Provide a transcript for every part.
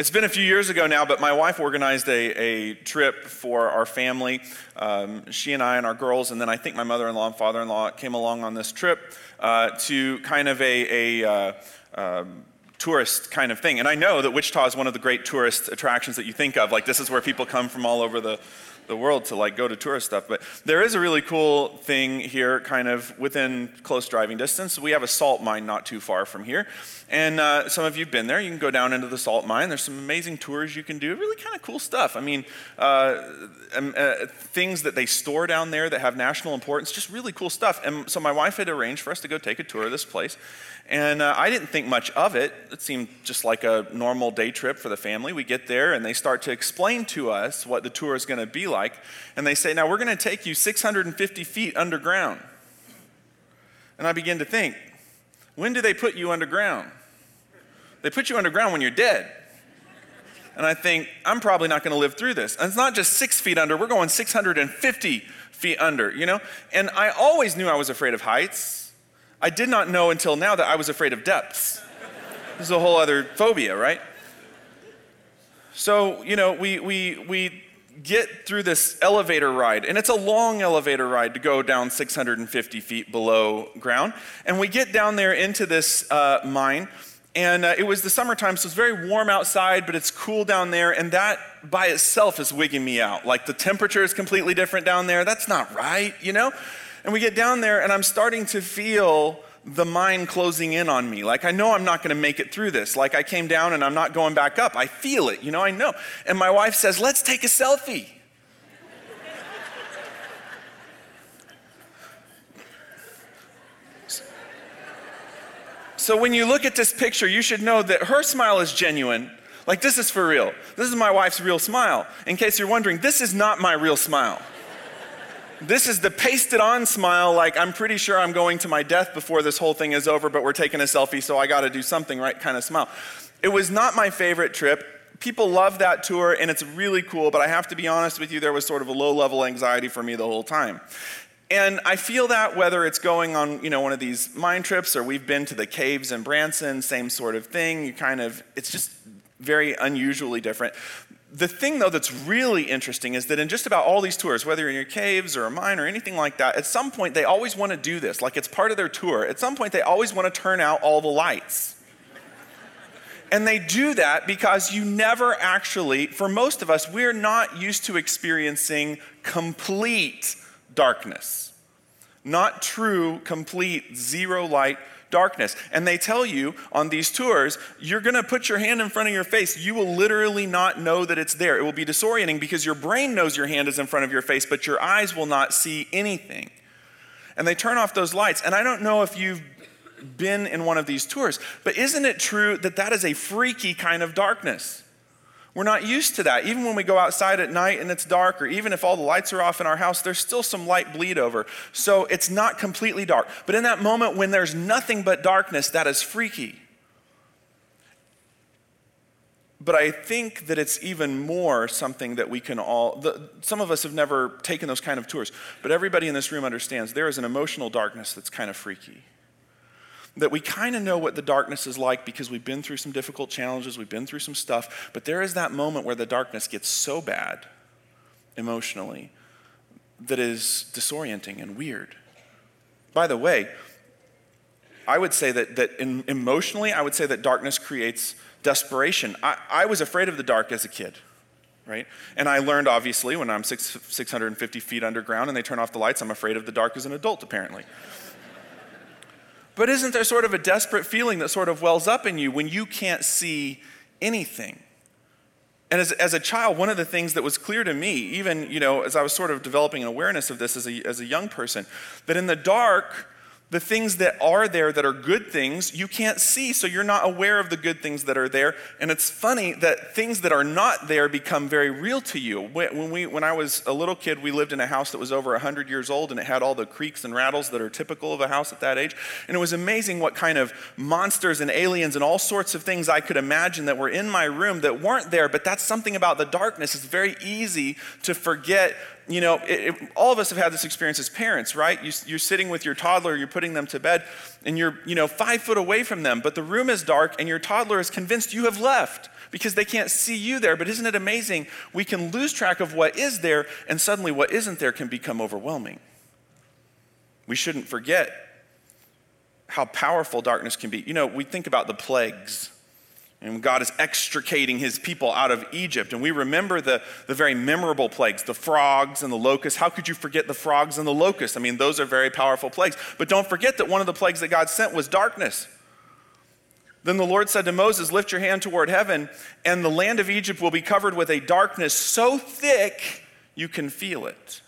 It's been a few years ago now, but my wife organized a, a trip for our family. Um, she and I and our girls, and then I think my mother in law and father in law came along on this trip uh, to kind of a, a uh, um, tourist kind of thing. And I know that Wichita is one of the great tourist attractions that you think of. Like, this is where people come from all over the, the world to like go to tourist stuff. But there is a really cool thing here, kind of within close driving distance. We have a salt mine not too far from here. And uh, some of you have been there. You can go down into the salt mine. There's some amazing tours you can do. Really kind of cool stuff. I mean, uh, um, uh, things that they store down there that have national importance, just really cool stuff. And so my wife had arranged for us to go take a tour of this place. And uh, I didn't think much of it. It seemed just like a normal day trip for the family. We get there and they start to explain to us what the tour is going to be like. And they say, Now we're going to take you 650 feet underground. And I begin to think, when do they put you underground? They put you underground when you're dead. And I think, I'm probably not going to live through this. And it's not just six feet under, we're going 650 feet under, you know? And I always knew I was afraid of heights. I did not know until now that I was afraid of depths. This is a whole other phobia, right? So, you know, we, we, we get through this elevator ride, and it's a long elevator ride to go down 650 feet below ground. And we get down there into this uh, mine, and uh, it was the summertime, so it's very warm outside, but it's cool down there, and that by itself is wigging me out. Like the temperature is completely different down there. That's not right, you know? And we get down there, and I'm starting to feel the mind closing in on me. Like, I know I'm not going to make it through this. Like, I came down and I'm not going back up. I feel it, you know, I know. And my wife says, Let's take a selfie. so, when you look at this picture, you should know that her smile is genuine. Like, this is for real. This is my wife's real smile. In case you're wondering, this is not my real smile. This is the pasted on smile, like I'm pretty sure I'm going to my death before this whole thing is over, but we're taking a selfie, so I got to do something right kind of smile. It was not my favorite trip. People love that tour, and it's really cool, but I have to be honest with you, there was sort of a low level anxiety for me the whole time. And I feel that whether it's going on, you know, one of these mine trips or we've been to the caves in Branson, same sort of thing. You kind of, it's just very unusually different the thing, though, that's really interesting is that in just about all these tours, whether you're in your caves or a mine or anything like that, at some point they always want to do this. Like it's part of their tour. At some point, they always want to turn out all the lights. and they do that because you never actually, for most of us, we're not used to experiencing complete darkness. Not true, complete, zero light darkness. And they tell you on these tours, you're going to put your hand in front of your face. You will literally not know that it's there. It will be disorienting because your brain knows your hand is in front of your face, but your eyes will not see anything. And they turn off those lights. And I don't know if you've been in one of these tours, but isn't it true that that is a freaky kind of darkness? We're not used to that. Even when we go outside at night and it's dark, or even if all the lights are off in our house, there's still some light bleed over. So it's not completely dark. But in that moment when there's nothing but darkness, that is freaky. But I think that it's even more something that we can all, the, some of us have never taken those kind of tours, but everybody in this room understands there is an emotional darkness that's kind of freaky that we kind of know what the darkness is like because we've been through some difficult challenges, we've been through some stuff, but there is that moment where the darkness gets so bad emotionally that is disorienting and weird. By the way, I would say that, that in, emotionally, I would say that darkness creates desperation. I, I was afraid of the dark as a kid right? And I learned, obviously, when I'm six, 650 feet underground and they turn off the lights, I'm afraid of the dark as an adult, apparently. But isn't there sort of a desperate feeling that sort of wells up in you when you can't see anything? And as, as a child, one of the things that was clear to me, even you know, as I was sort of developing an awareness of this as a, as a young person, that in the dark, the things that are there that are good things you can't see so you're not aware of the good things that are there. And it's funny that things that are not there become very real to you. When, we, when i was a little kid we lived in a house that was over 100 years old and it had all the creaks and rattles that are typical of a house at that age. And it was amazing what kind of monsters and aliens and all sorts of things i could imagine that were in my room that weren't there but that's something about the darkness. It's very easy to forget you know, it, it, all of us have had this experience as parents, right? You, you're sitting with your toddler, you're putting them to bed, and you're, you know, five foot away from them, but the room is dark, and your toddler is convinced you have left because they can't see you there. But isn't it amazing? We can lose track of what is there, and suddenly what isn't there can become overwhelming. We shouldn't forget how powerful darkness can be. You know, we think about the plagues and God is extricating his people out of Egypt. And we remember the, the very memorable plagues, the frogs and the locusts. How could you forget the frogs and the locusts? I mean, those are very powerful plagues. But don't forget that one of the plagues that God sent was darkness. Then the Lord said to Moses, Lift your hand toward heaven, and the land of Egypt will be covered with a darkness so thick you can feel it.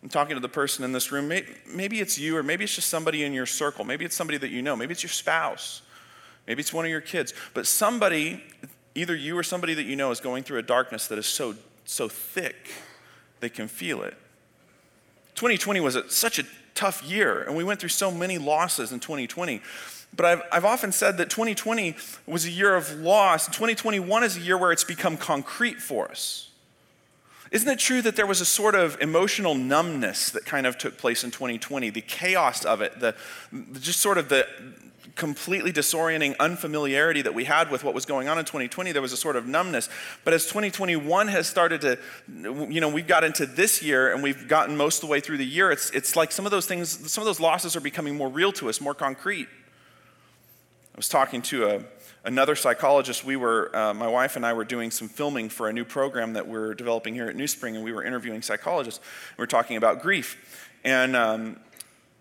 I'm talking to the person in this room. Maybe it's you, or maybe it's just somebody in your circle. Maybe it's somebody that you know. Maybe it's your spouse. Maybe it's one of your kids. But somebody, either you or somebody that you know, is going through a darkness that is so, so thick they can feel it. 2020 was a, such a tough year, and we went through so many losses in 2020. But I've, I've often said that 2020 was a year of loss. 2021 is a year where it's become concrete for us. Isn't it true that there was a sort of emotional numbness that kind of took place in 2020? The chaos of it, the, just sort of the, completely disorienting unfamiliarity that we had with what was going on in 2020, there was a sort of numbness. But as 2021 has started to, you know, we've got into this year and we've gotten most of the way through the year, it's, it's like some of those things, some of those losses are becoming more real to us, more concrete. I was talking to a, another psychologist. We were, uh, my wife and I were doing some filming for a new program that we're developing here at New Spring, and we were interviewing psychologists. We were talking about grief. And um,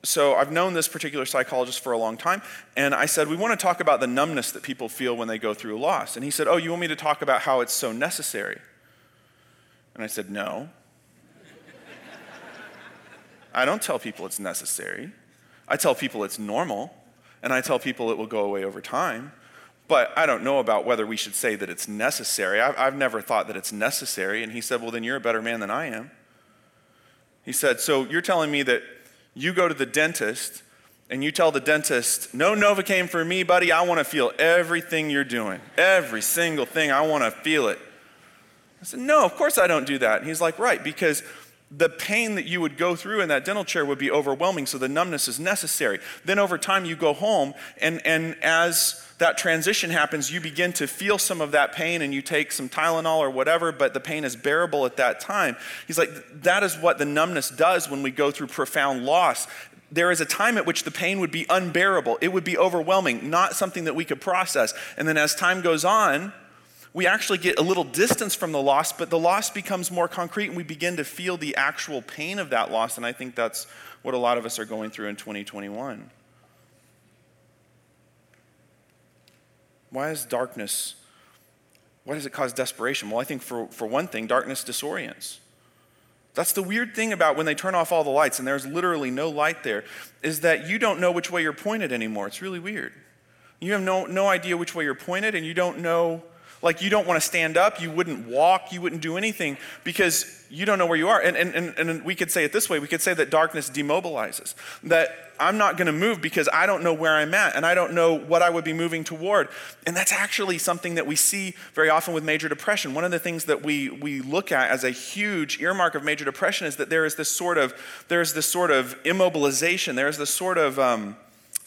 so I've known this particular psychologist for a long time, and I said, We want to talk about the numbness that people feel when they go through loss. And he said, Oh, you want me to talk about how it's so necessary? And I said, No. I don't tell people it's necessary. I tell people it's normal, and I tell people it will go away over time. But I don't know about whether we should say that it's necessary. I've, I've never thought that it's necessary. And he said, Well, then you're a better man than I am. He said, So you're telling me that you go to the dentist and you tell the dentist, no Novocaine for me, buddy. I want to feel everything you're doing. Every single thing. I want to feel it. I said, no, of course I don't do that. And he's like, right, because the pain that you would go through in that dental chair would be overwhelming, so the numbness is necessary. Then over time, you go home, and, and as that transition happens, you begin to feel some of that pain and you take some Tylenol or whatever, but the pain is bearable at that time. He's like, that is what the numbness does when we go through profound loss. There is a time at which the pain would be unbearable, it would be overwhelming, not something that we could process. And then as time goes on, we actually get a little distance from the loss, but the loss becomes more concrete and we begin to feel the actual pain of that loss. And I think that's what a lot of us are going through in 2021. Why is darkness, why does it cause desperation? Well, I think for, for one thing, darkness disorients. That's the weird thing about when they turn off all the lights and there's literally no light there, is that you don't know which way you're pointed anymore. It's really weird. You have no, no idea which way you're pointed and you don't know like you don't want to stand up, you wouldn't walk, you wouldn't do anything because you don't know where you are. And, and, and, and we could say it this way we could say that darkness demobilizes, that I'm not going to move because I don't know where I'm at and I don't know what I would be moving toward. And that's actually something that we see very often with major depression. One of the things that we, we look at as a huge earmark of major depression is that there is this sort of, there's this sort of immobilization, there's this sort of, um,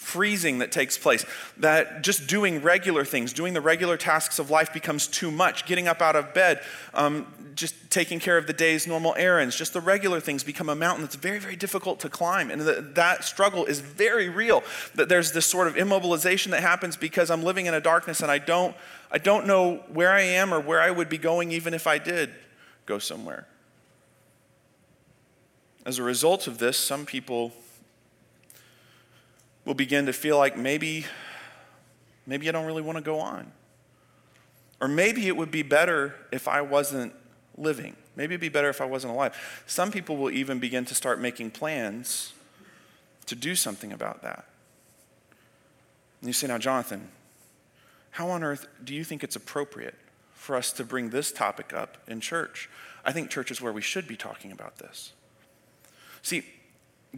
freezing that takes place, that just doing regular things, doing the regular tasks of life becomes too much. Getting up out of bed, um, just taking care of the day's normal errands, just the regular things become a mountain that's very, very difficult to climb. And the, that struggle is very real. That there's this sort of immobilization that happens because I'm living in a darkness and I don't, I don't know where I am or where I would be going even if I did go somewhere. As a result of this, some people will begin to feel like maybe, maybe I don't really want to go on. Or maybe it would be better if I wasn't living. Maybe it'd be better if I wasn't alive. Some people will even begin to start making plans to do something about that. And you say, now, Jonathan, how on earth do you think it's appropriate for us to bring this topic up in church? I think church is where we should be talking about this. See,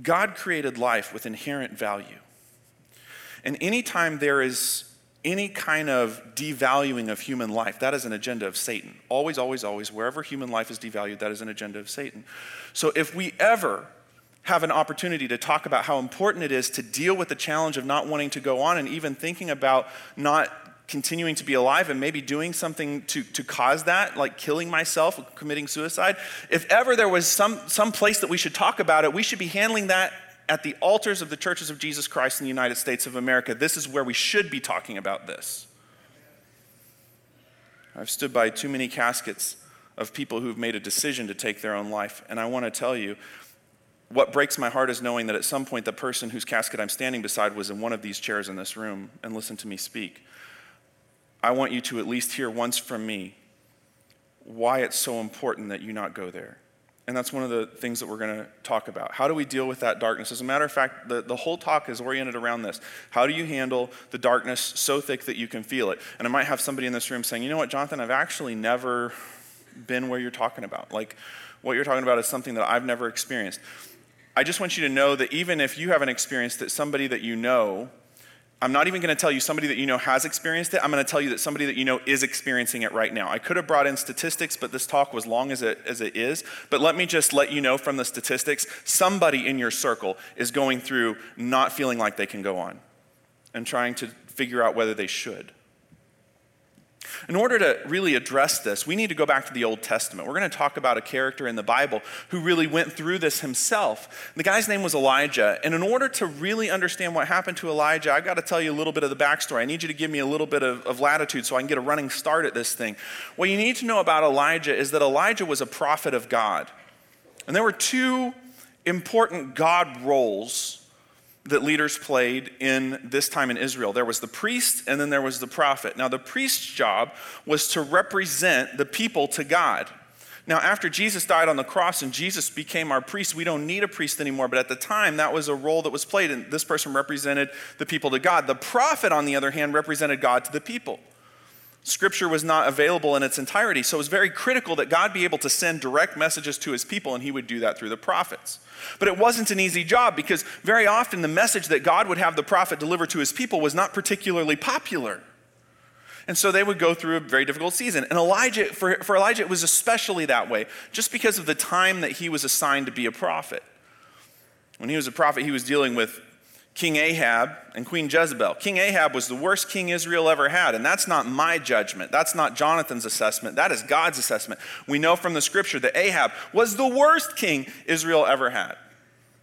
God created life with inherent value. And anytime there is any kind of devaluing of human life, that is an agenda of Satan. Always, always, always, wherever human life is devalued, that is an agenda of Satan. So if we ever have an opportunity to talk about how important it is to deal with the challenge of not wanting to go on and even thinking about not continuing to be alive and maybe doing something to, to cause that, like killing myself, committing suicide, if ever there was some, some place that we should talk about it, we should be handling that at the altars of the churches of Jesus Christ in the United States of America. This is where we should be talking about this. I've stood by too many caskets of people who've made a decision to take their own life, and I want to tell you what breaks my heart is knowing that at some point the person whose casket I'm standing beside was in one of these chairs in this room and listened to me speak. I want you to at least hear once from me why it's so important that you not go there. And that's one of the things that we're going to talk about. How do we deal with that darkness? As a matter of fact, the, the whole talk is oriented around this. How do you handle the darkness so thick that you can feel it? And I might have somebody in this room saying, you know what, Jonathan, I've actually never been where you're talking about. Like, what you're talking about is something that I've never experienced. I just want you to know that even if you haven't experienced it, somebody that you know I'm not even going to tell you somebody that you know has experienced it. I'm going to tell you that somebody that you know is experiencing it right now. I could have brought in statistics, but this talk was long as it, as it is. But let me just let you know from the statistics somebody in your circle is going through not feeling like they can go on and trying to figure out whether they should. In order to really address this, we need to go back to the Old Testament. We're going to talk about a character in the Bible who really went through this himself. The guy's name was Elijah. And in order to really understand what happened to Elijah, I've got to tell you a little bit of the backstory. I need you to give me a little bit of, of latitude so I can get a running start at this thing. What you need to know about Elijah is that Elijah was a prophet of God. And there were two important God roles that leaders played in this time in Israel. There was the priest and then there was the prophet. Now, the priest's job was to represent the people to God. Now, after Jesus died on the cross and Jesus became our priest, we don't need a priest anymore. But at the time, that was a role that was played, and this person represented the people to God. The prophet, on the other hand, represented God to the people. Scripture was not available in its entirety, so it was very critical that God be able to send direct messages to his people, and he would do that through the prophets. But it wasn't an easy job because very often the message that God would have the prophet deliver to his people was not particularly popular. And so they would go through a very difficult season. And Elijah, for, for Elijah, it was especially that way, just because of the time that he was assigned to be a prophet. When he was a prophet, he was dealing with King Ahab and Queen Jezebel. King Ahab was the worst king Israel ever had, and that's not my judgment. That's not Jonathan's assessment. That is God's assessment. We know from the scripture that Ahab was the worst king Israel ever had.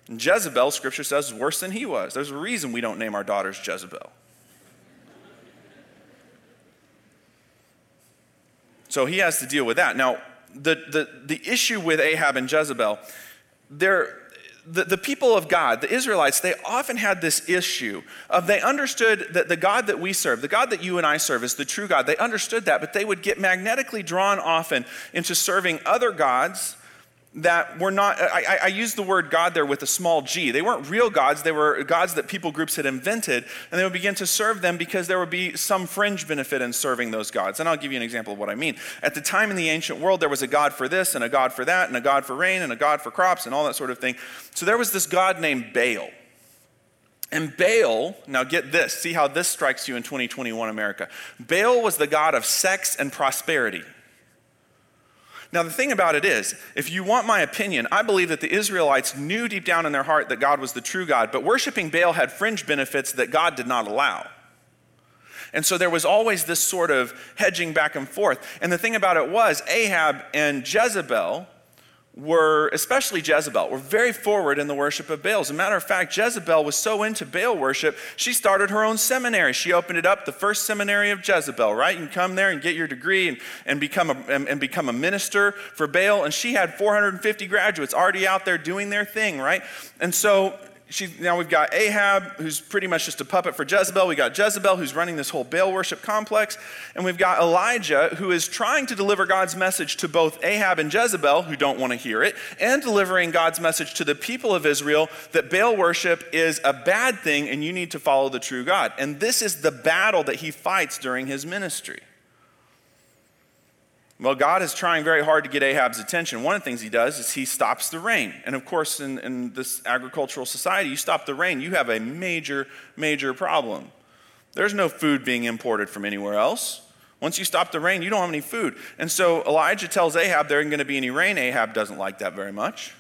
And Jezebel, scripture says, is worse than he was. There's a reason we don't name our daughters Jezebel. So he has to deal with that. Now, the, the, the issue with Ahab and Jezebel, they're, the, the people of God, the Israelites, they often had this issue of they understood that the God that we serve, the God that you and I serve, is the true God. They understood that, but they would get magnetically drawn often into serving other gods that were not, I, I, use the word God there with a small g. They weren't real gods, they were gods that people groups had invented, and they would begin to serve them because there would be some fringe benefit in serving those gods. And I'll give you an example of what I mean. At the time in the ancient world, there was a God for this, and a God for that, and a God for rain, and a God for crops, and all that sort of thing. So there was this God named Baal. And Baal, now get this, see how this strikes you in 2021 America. Baal was the God of sex and prosperity. Now, the thing about it is, if you want my opinion, I believe that the Israelites knew deep down in their heart that God was the true God, but worshiping Baal had fringe benefits that God did not allow. And so there was always this sort of hedging back and forth. And the thing about it was, Ahab and Jezebel were, especially Jezebel, were very forward in the worship of Baal. As a matter of fact, Jezebel was so into Baal worship, she started her own seminary. She opened it up, the first seminary of Jezebel, right? You can come there and get your degree and, and, become a, and, and become a minister for Baal. And she had 450 graduates already out there doing their thing, right? And so she, now we've got Ahab, who's pretty much just a puppet for Jezebel. We got Jezebel, who's running this whole Baal worship complex. And we've got Elijah, who is trying to deliver God's message to both Ahab and Jezebel, who don't want to hear it, and delivering God's message to the people of Israel that Baal worship is a bad thing and you need to follow the true God. And this is the battle that he fights during his ministry. Well, God is trying very hard to get Ahab's attention. One of the things he does is he stops the rain. And of course, in, in this agricultural society, you stop the rain, you have a major, major problem. There's no food being imported from anywhere else. Once you stop the rain, you don't have any food. And so Elijah tells Ahab there isn't going to be any rain. Ahab doesn't like that very much.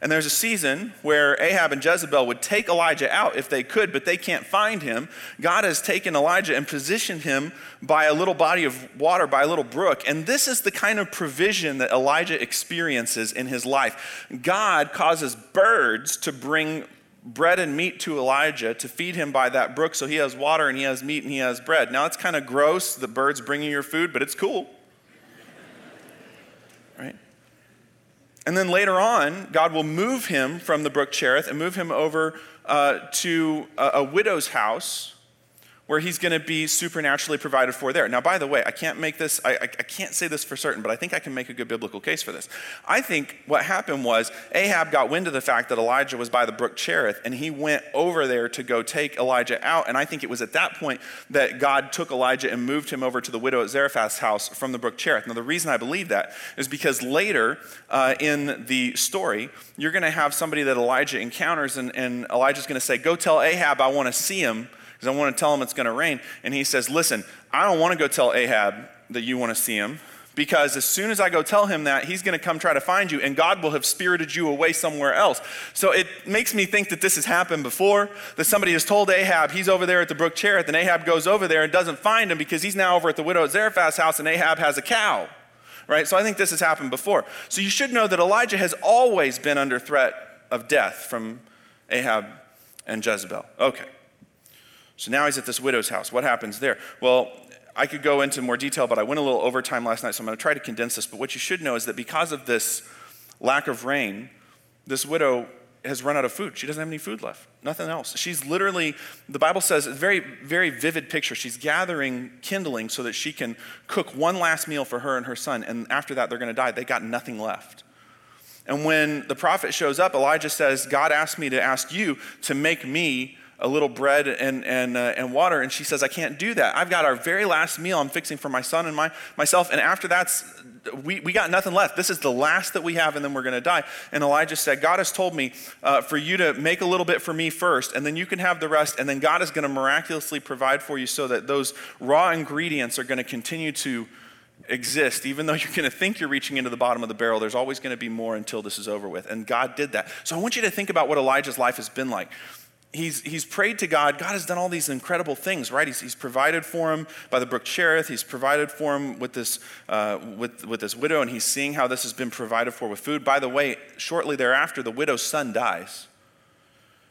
And there's a season where Ahab and Jezebel would take Elijah out if they could, but they can't find him. God has taken Elijah and positioned him by a little body of water, by a little brook. And this is the kind of provision that Elijah experiences in his life. God causes birds to bring bread and meat to Elijah to feed him by that brook so he has water and he has meat and he has bread. Now it's kind of gross, the birds bringing your food, but it's cool. And then later on, God will move him from the brook Cherith and move him over uh, to a, a widow's house where he's going to be supernaturally provided for there. Now, by the way, I can't make this, I, I, can't say this for certain, but I think I can make a good biblical case for this. I think what happened was Ahab got wind of the fact that Elijah was by the brook Cherith, and he went over there to go take Elijah out. And I think it was at that point that God took Elijah and moved him over to the widow at Zarephath's house from the brook Cherith. Now, the reason I believe that is because later uh, in the story, you're going to have somebody that Elijah encounters, and, and Elijah's going to say, Go tell Ahab I want to see him because I want to tell him it's going to rain. And he says, Listen, I don't want to go tell Ahab that you want to see him because as soon as I go tell him that, he's going to come try to find you, and God will have spirited you away somewhere else. So it makes me think that this has happened before, that somebody has told Ahab he's over there at the brook Cherith, and Ahab goes over there and doesn't find him because he's now over at the widow Zarephath's house, and Ahab has a cow. Right? So I think this has happened before. So you should know that Elijah has always been under threat of death from Ahab and Jezebel. Okay. So now he's at this widow's house. What happens there? Well, I could go into more detail, but I went a little overtime last night, so I'm going to try to condense this. But what you should know is that because of this lack of rain, this widow has run out of food. She doesn't have any food left, nothing else. She's literally, the Bible says, a very, very vivid picture. She's gathering kindling so that she can cook one last meal for her and her son, and after that, they're going to die. They got nothing left. And when the prophet shows up, Elijah says, God asked me to ask you to make me a little bread and, and, uh, and water. And she says, I can't do that. I've got our very last meal I'm fixing for my son and my, myself. And after that's, we, we got nothing left. This is the last that we have, and then we're going to die. And Elijah said, God has told me uh, for you to make a little bit for me first, and then you can have the rest. And then God is going to miraculously provide for you so that those raw ingredients are going to continue to exist, even though you're going to think you're reaching into the bottom of the barrel, there's always going to be more until this is over with. And God did that. So I want you to think about what Elijah's life has been like he's, he's prayed to God. God has done all these incredible things, right? He's, he's provided for him by the brook Cherith. He's provided for him with this, uh, with, with this widow, and he's seeing how this has been provided for with food. By the way, shortly thereafter, the widow's son dies.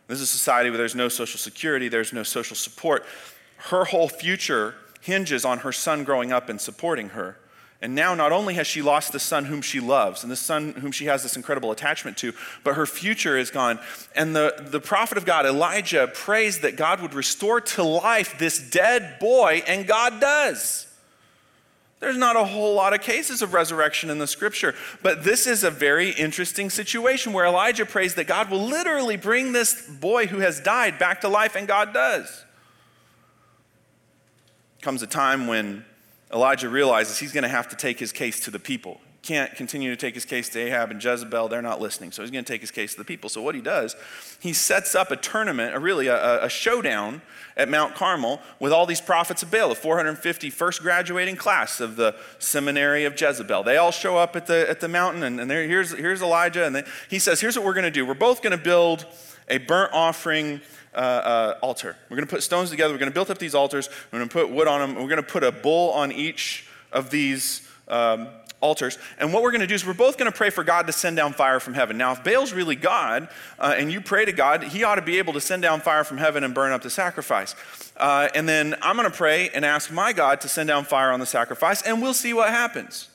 This is a society where there's no social security, there's no social support. Her whole future hinges on her son growing up and supporting her. And now, not only has she lost the son whom she loves and the son whom she has this incredible attachment to, but her future is gone. And the, the prophet of God, Elijah, prays that God would restore to life this dead boy, and God does. There's not a whole lot of cases of resurrection in the scripture, but this is a very interesting situation where Elijah prays that God will literally bring this boy who has died back to life, and God does. Comes a time when Elijah realizes he's going to have to take his case to the people. Can't continue to take his case to Ahab and Jezebel. They're not listening. So he's going to take his case to the people. So what he does, he sets up a tournament, a really a, a showdown at Mount Carmel with all these prophets of Baal, the 450 first graduating class of the seminary of Jezebel. They all show up at the, at the mountain, and, and here's, here's Elijah. And they, he says, Here's what we're going to do. We're both going to build a burnt offering uh, uh, altar. We're going to put stones together. We're going to build up these altars. We're going to put wood on them. We're going to put a bull on each of these um, altars. And what we're going to do is we're both going to pray for God to send down fire from heaven. Now, if Baal's really God uh, and you pray to God, he ought to be able to send down fire from heaven and burn up the sacrifice. Uh, and then I'm going to pray and ask my God to send down fire on the sacrifice, and we'll see what happens.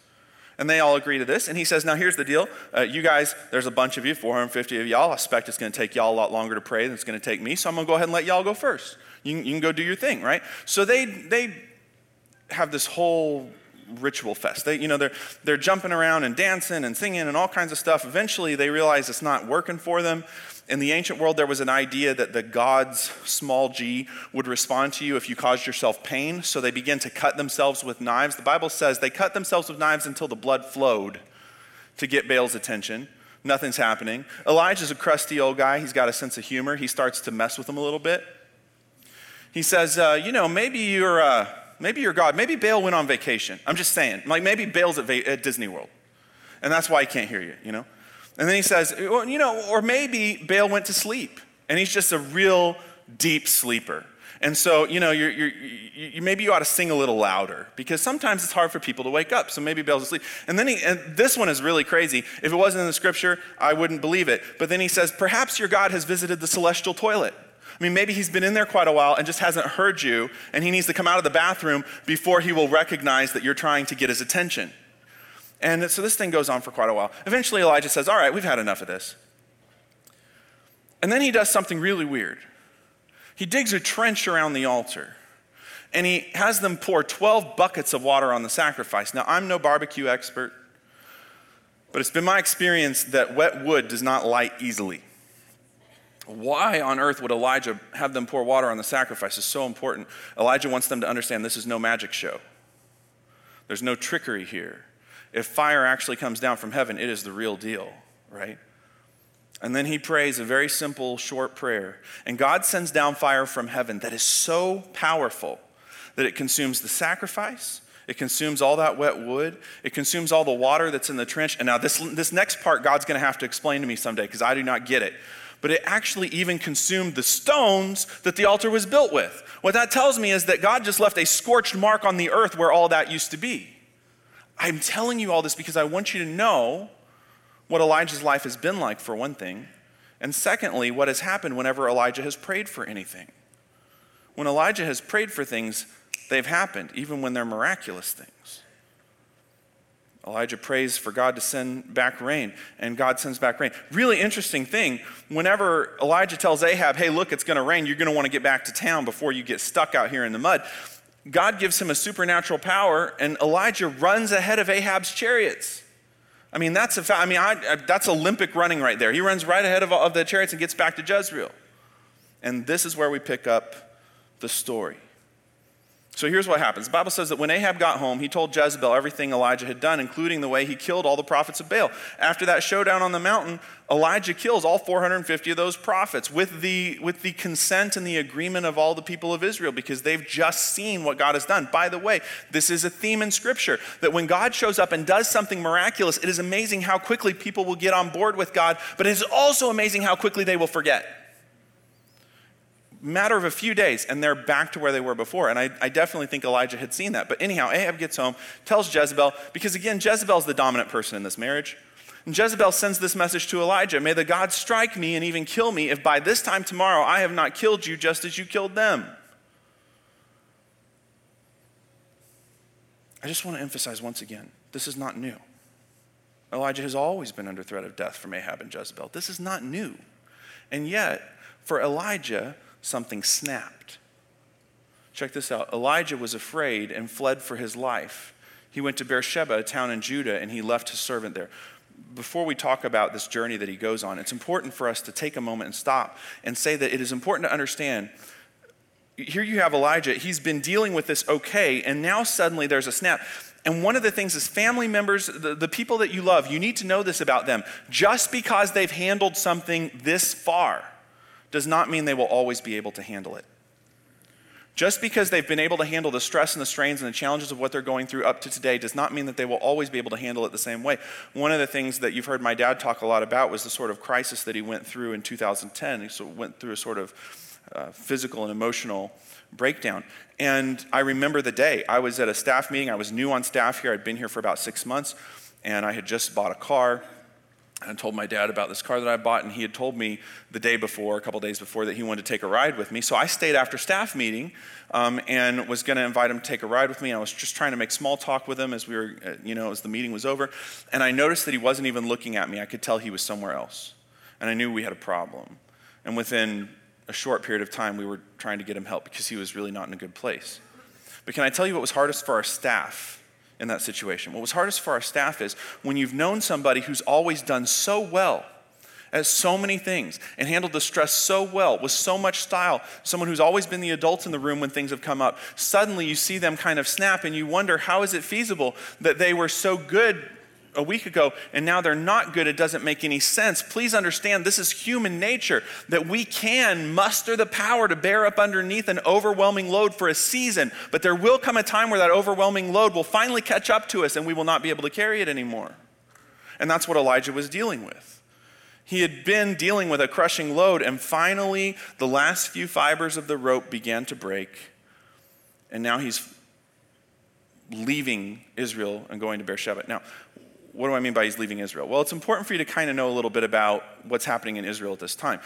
And they all agree to this. And he says, Now here's the deal. Uh, you guys, there's a bunch of you, 450 of y'all. I expect it's going to take y'all a lot longer to pray than it's going to take me. So I'm going to go ahead and let y'all go first. You, you can go do your thing, right? So they, they have this whole ritual fest. They, you know, they're, they're jumping around and dancing and singing and all kinds of stuff. Eventually, they realize it's not working for them. In the ancient world, there was an idea that the gods, small g, would respond to you if you caused yourself pain. So they begin to cut themselves with knives. The Bible says they cut themselves with knives until the blood flowed to get Baal's attention. Nothing's happening. Elijah's a crusty old guy. He's got a sense of humor. He starts to mess with them a little bit. He says, uh, You know, maybe you're. Uh, Maybe you're God. Maybe Baal went on vacation. I'm just saying. Like maybe Baal's at, va- at Disney World. And that's why he can't hear you, you know? And then he says, well, you know, or maybe Baal went to sleep and he's just a real deep sleeper. And so, you know, you're, you're, you, maybe you ought to sing a little louder because sometimes it's hard for people to wake up. So maybe Baal's asleep. And then he, and this one is really crazy. If it wasn't in the scripture, I wouldn't believe it. But then he says, perhaps your God has visited the celestial toilet. I mean, maybe he's been in there quite a while and just hasn't heard you, and he needs to come out of the bathroom before he will recognize that you're trying to get his attention. And so this thing goes on for quite a while. Eventually, Elijah says, All right, we've had enough of this. And then he does something really weird. He digs a trench around the altar and he has them pour 12 buckets of water on the sacrifice. Now, I'm no barbecue expert, but it's been my experience that wet wood does not light easily. Why on earth would Elijah have them pour water on the sacrifice is so important. Elijah wants them to understand this is no magic show. There's no trickery here. If fire actually comes down from heaven, it is the real deal, right? And then he prays a very simple, short prayer. And God sends down fire from heaven that is so powerful that it consumes the sacrifice, it consumes all that wet wood, it consumes all the water that's in the trench. And now, this, this next part, God's going to have to explain to me someday because I do not get it but it actually even consumed the stones that the altar was built with. What that tells me is that God just left a scorched mark on the earth where all that used to be. I'm telling you all this because I want you to know what Elijah's life has been like, for one thing, and secondly, what has happened whenever Elijah has prayed for anything. When Elijah has prayed for things, they've happened, even when they're miraculous things. Elijah prays for God to send back rain, and God sends back rain. Really interesting thing whenever Elijah tells Ahab, hey, look, it's going to rain, you're going to want to get back to town before you get stuck out here in the mud. God gives him a supernatural power, and Elijah runs ahead of Ahab's chariots. I mean, that's a, I mean, I, that's Olympic running right there. He runs right ahead of, of the chariots and gets back to Jezreel. And this is where we pick up the story. So here's what happens. The Bible says that when Ahab got home, he told Jezebel everything Elijah had done, including the way he killed all the prophets of Baal. After that showdown on the mountain, Elijah kills all 450 of those prophets with the, with the consent and the agreement of all the people of Israel because they've just seen what God has done. By the way, this is a theme in Scripture that when God shows up and does something miraculous, it is amazing how quickly people will get on board with God, but it is also amazing how quickly they will forget matter of a few days, and they're back to where they were before. And I, I, definitely think Elijah had seen that. But anyhow, Ahab gets home, tells Jezebel, because again, Jezebel's the dominant person in this marriage. And Jezebel sends this message to Elijah May the gods strike me and even kill me if by this time tomorrow I have not killed you just as you killed them. I just want to emphasize once again this is not new. Elijah has always been under threat of death from Ahab and Jezebel. This is not new. And yet, for Elijah, something snapped. Check this out Elijah was afraid and fled for his life. He went to Beersheba, a town in Judah, and he left his servant there. Before we talk about this journey that he goes on, it's important for us to take a moment and stop and say that it is important to understand. Here you have Elijah, he's been dealing with this okay, and now suddenly there's a snap. And one of the things is family members, the, the people that you love, you need to know this about them. Just because they've handled something this far, does not mean they will always be able to handle it. Just because they've been able to handle the stress and the strains and the challenges of what they're going through up to today does not mean that they will always be able to handle it the same way. One of the things that you've heard my dad talk a lot about was the sort of crisis that he went through in 2010. He went through a sort of uh, physical and emotional breakdown. And I remember the day. I was at a staff meeting. I was new on staff here. I'd been here for about six months, and I had just bought a car I told my dad about this car that I bought, and he had told me the day before, a couple days before, that he wanted to take a ride with me. So I stayed after staff meeting um, and was going to invite him to take a ride with me. I was just trying to make small talk with him as we were, uh, you know, as the meeting was over. And I noticed that he wasn't even looking at me. I could tell he was somewhere else. And I knew we had a problem. And within a short period of time, we were trying to get him help because he was really not in a good place. But can I tell you what was hardest for our staff? In that situation. What was hardest for our staff is when you've known somebody who's always done so well at so many things and handled the stress so well with so much style, someone who's always been the adult in the room when things have come up, suddenly you see them kind of snap and you wonder how is it feasible that they were so good a week ago and now they're not good, it doesn't make any sense. Please understand this is human nature that we can muster the power to bear up underneath an overwhelming load for a season, but there will come a time where that overwhelming load will finally catch up to us and we will not be able to carry it anymore. And that's what Elijah was dealing with. He had been dealing with a crushing load, and finally, the last few fibers of the rope began to break. And now he's leaving Israel and going to Beersheba. Now, what do I mean by he's leaving Israel? Well, it's important for you to kind of know a little bit about what's happening in Israel at this time.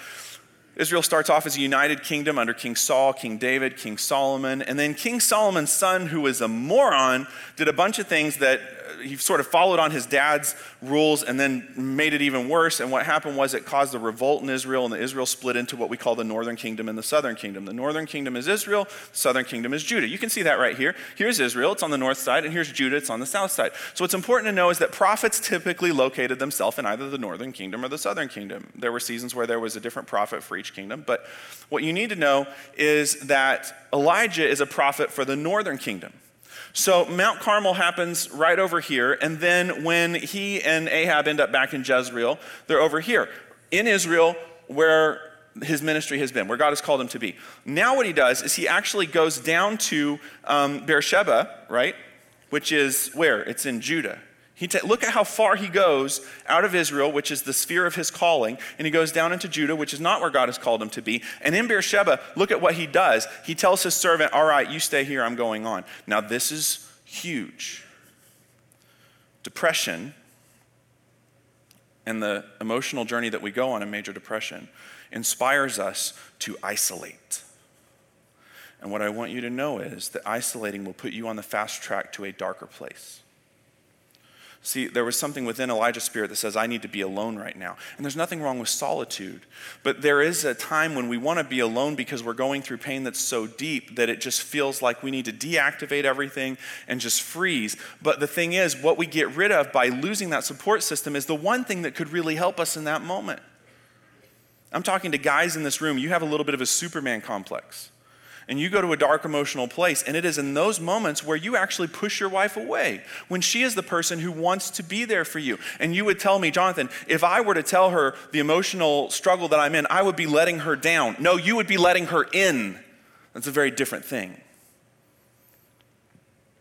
Israel starts off as a united kingdom under King Saul, King David, King Solomon, and then King Solomon's son, who was a moron, did a bunch of things that he sort of followed on his dad's rules and then made it even worse. And what happened was it caused a revolt in Israel, and the Israel split into what we call the northern kingdom and the southern kingdom. The northern kingdom is Israel, the southern kingdom is Judah. You can see that right here. Here's Israel, it's on the north side, and here's Judah, it's on the south side. So what's important to know is that prophets typically located themselves in either the northern kingdom or the southern kingdom. There were seasons where there was a different prophet for each kingdom, but what you need to know is that Elijah is a prophet for the northern kingdom. So Mount Carmel happens right over here, and then when he and Ahab end up back in Jezreel, they're over here in Israel where his ministry has been, where God has called him to be. Now, what he does is he actually goes down to um, Beersheba, right? Which is where? It's in Judah. He look at how far he goes out of Israel, which is the sphere of his calling, and he goes down into Judah, which is not where God has called him to be. And in Beersheba, look at what he does. He tells his servant, All right, you stay here, I'm going on. Now, this is huge. Depression and the emotional journey that we go on in major depression inspires us to isolate. And what I want you to know is that isolating will put you on the fast track to a darker place. See, there was something within Elijah's spirit that says, I need to be alone right now. And there's nothing wrong with solitude. But there is a time when we want to be alone because we're going through pain that's so deep that it just feels like we need to deactivate everything and just freeze. But the thing is, what we get rid of by losing that support system is the one thing that could really help us in that moment. I'm talking to guys in this room, you have a little bit of a Superman complex and you go to a dark emotional place. And it is in those moments where you actually push your wife away when she is the person who wants to be there for you. And you would tell me, Jonathan, if I were to tell her the emotional struggle that I'm in, I would be letting her down. No, you would be letting her in. That's a very different thing.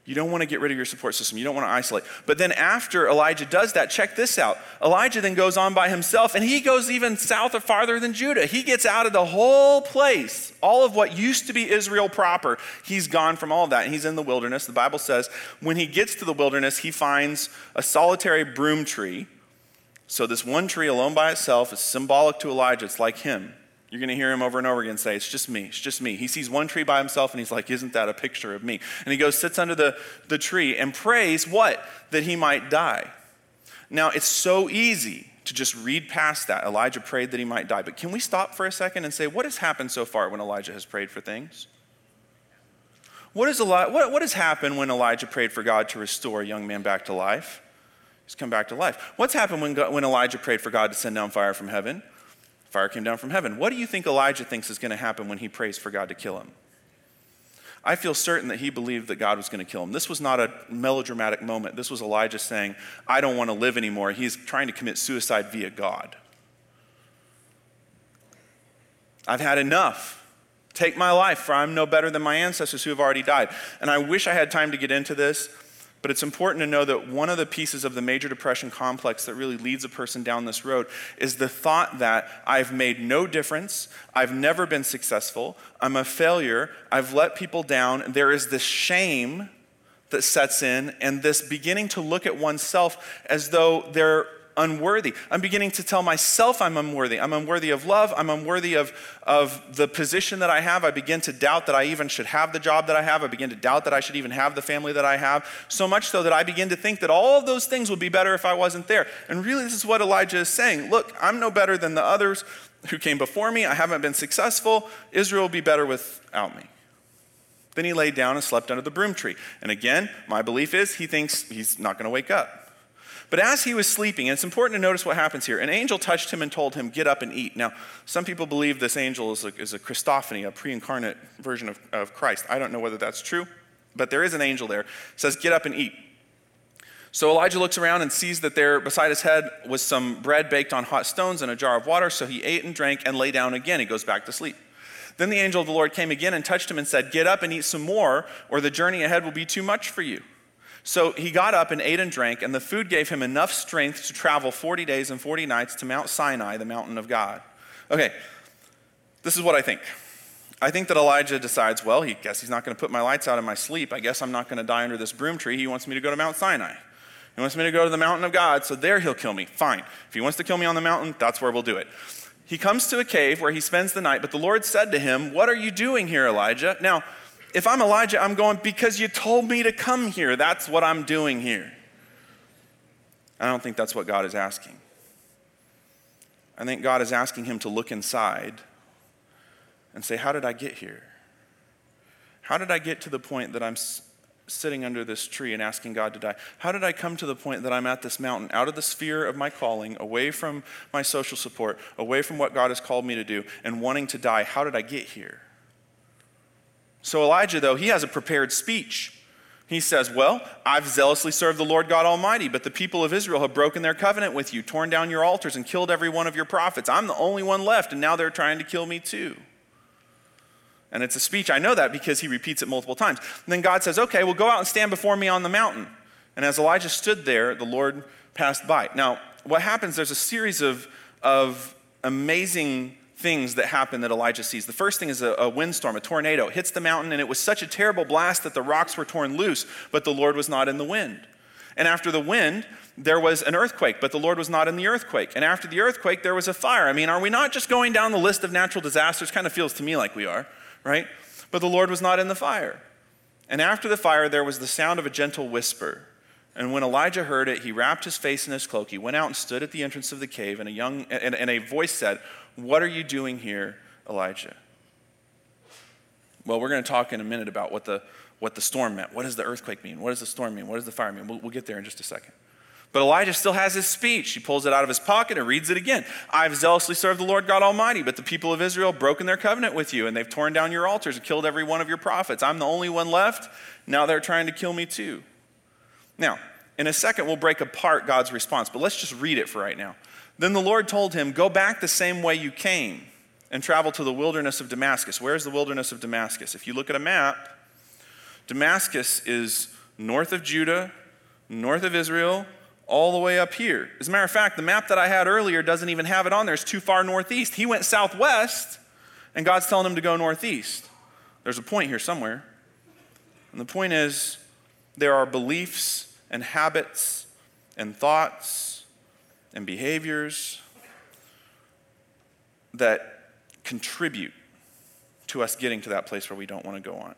You don't want to get rid of your support system. You don't want to isolate. But then after Elijah does that, check this out. Elijah then goes on by himself and he goes even south or farther than Judah. He gets out of the whole place, all of what used to be Israel proper. He's gone from all of that and he's in the wilderness. The Bible says when he gets to the wilderness, he finds a solitary broom tree. So this one tree alone by itself is symbolic to Elijah. It's like him. You're going to hear him over and over again say, It's just me. It's just me. He sees one tree by himself and he's like, Isn't that a picture of me? And he goes, sits under the, the tree and prays what? That he might die. Now, it's so easy to just read past that. Elijah prayed that he might die. But can we stop for a second and say, What has happened so far when Elijah has prayed for things? What, is Eli- what, what has happened when Elijah prayed for God to restore a young man back to life? He's come back to life. What's happened when, God, when Elijah prayed for God to send down fire from heaven? Fire came down from heaven. What do you think Elijah thinks is going to happen when he prays for God to kill him? I feel certain that he believed that God was going to kill him. This was not a melodramatic moment. This was Elijah saying, I don't want to live anymore. He's trying to commit suicide via God. I've had enough. Take my life, for I'm no better than my ancestors who have already died. And I wish I had time to get into this. But it's important to know that one of the pieces of the major depression complex that really leads a person down this road is the thought that I've made no difference, I've never been successful, I'm a failure, I've let people down. There is this shame that sets in, and this beginning to look at oneself as though there unworthy. I'm beginning to tell myself I'm unworthy. I'm unworthy of love. I'm unworthy of, of the position that I have. I begin to doubt that I even should have the job that I have. I begin to doubt that I should even have the family that I have. So much so that I begin to think that all of those things would be better if I wasn't there. And really, this is what Elijah is saying. Look, I'm no better than the others who came before me. I haven't been successful. Israel will be better without me. Then he lay down and slept under the broom tree. And again, my belief is he thinks he's not going to wake up. But as he was sleeping, and it's important to notice what happens here, an angel touched him and told him, Get up and eat. Now, some people believe this angel is a, is a Christophany, a pre incarnate version of, of Christ. I don't know whether that's true, but there is an angel there. It says, Get up and eat. So Elijah looks around and sees that there beside his head was some bread baked on hot stones and a jar of water. So he ate and drank and lay down again. He goes back to sleep. Then the angel of the Lord came again and touched him and said, Get up and eat some more, or the journey ahead will be too much for you. So he got up and ate and drank, and the food gave him enough strength to travel 40 days and 40 nights to Mount Sinai, the mountain of God. Okay, this is what I think. I think that Elijah decides, well, he guess he's not going to put my lights out in my sleep. I guess I'm not going to die under this broom tree. He wants me to go to Mount Sinai. He wants me to go to the mountain of God, so there he'll kill me. Fine. If he wants to kill me on the mountain, that's where we'll do it. He comes to a cave where he spends the night, but the Lord said to him, What are you doing here, Elijah? Now, if I'm Elijah, I'm going, because you told me to come here. That's what I'm doing here. I don't think that's what God is asking. I think God is asking him to look inside and say, How did I get here? How did I get to the point that I'm sitting under this tree and asking God to die? How did I come to the point that I'm at this mountain, out of the sphere of my calling, away from my social support, away from what God has called me to do, and wanting to die? How did I get here? So Elijah, though, he has a prepared speech. He says, Well, I've zealously served the Lord God Almighty, but the people of Israel have broken their covenant with you, torn down your altars, and killed every one of your prophets. I'm the only one left, and now they're trying to kill me too. And it's a speech, I know that because he repeats it multiple times. And then God says, Okay, well, go out and stand before me on the mountain. And as Elijah stood there, the Lord passed by. Now, what happens, there's a series of, of amazing things that happen that Elijah sees. The first thing is a, a, windstorm, a tornado. It hits the mountain, and it was such a terrible blast that the rocks were torn loose, but the Lord was not in the wind. And after the wind, there was an earthquake, but the Lord was not in the earthquake. And after the earthquake, there was a fire. I mean, are we not just going down the list of natural disasters? Kind of feels to me like we are, right? But the Lord was not in the fire. And after the fire, there was the sound of a gentle whisper. And when Elijah heard it, he wrapped his face in his cloak. He went out and stood at the entrance of the cave, and a, young, and, and a voice said, What are you doing here, Elijah? Well, we're going to talk in a minute about what the, what the storm meant. What does the earthquake mean? What does the storm mean? What does the fire mean? We'll, we'll get there in just a second. But Elijah still has his speech. He pulls it out of his pocket and reads it again. I've zealously served the Lord God Almighty, but the people of Israel have broken their covenant with you, and they've torn down your altars and killed every one of your prophets. I'm the only one left. Now they're trying to kill me too. Now, in a second, we'll break apart God's response, but let's just read it for right now. Then the Lord told him, Go back the same way you came and travel to the wilderness of Damascus. Where's the wilderness of Damascus? If you look at a map, Damascus is north of Judah, north of Israel, all the way up here. As a matter of fact, the map that I had earlier doesn't even have it on there. It's too far northeast. He went southwest, and God's telling him to go northeast. There's a point here somewhere. And the point is, there are beliefs and habits and thoughts and behaviors that contribute to us getting to that place where we don't want to go on.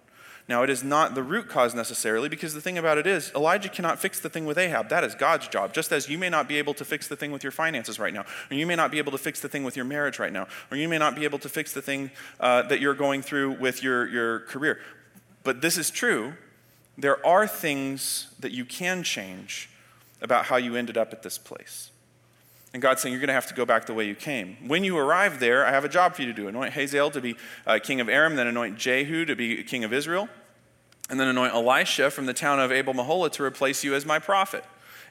Now, it is not the root cause necessarily, because the thing about it is, Elijah cannot fix the thing with Ahab. That is God's job. Just as you may not be able to fix the thing with your finances right now, or you may not be able to fix the thing with your marriage right now, or you may not be able to fix the thing uh, that you're going through with your, your career. But this is true there are things that you can change about how you ended up at this place. And God's saying, You're going to have to go back the way you came. When you arrive there, I have a job for you to do. Anoint Hazael to be uh, king of Aram, then anoint Jehu to be king of Israel, and then anoint Elisha from the town of Abel Meholah to replace you as my prophet.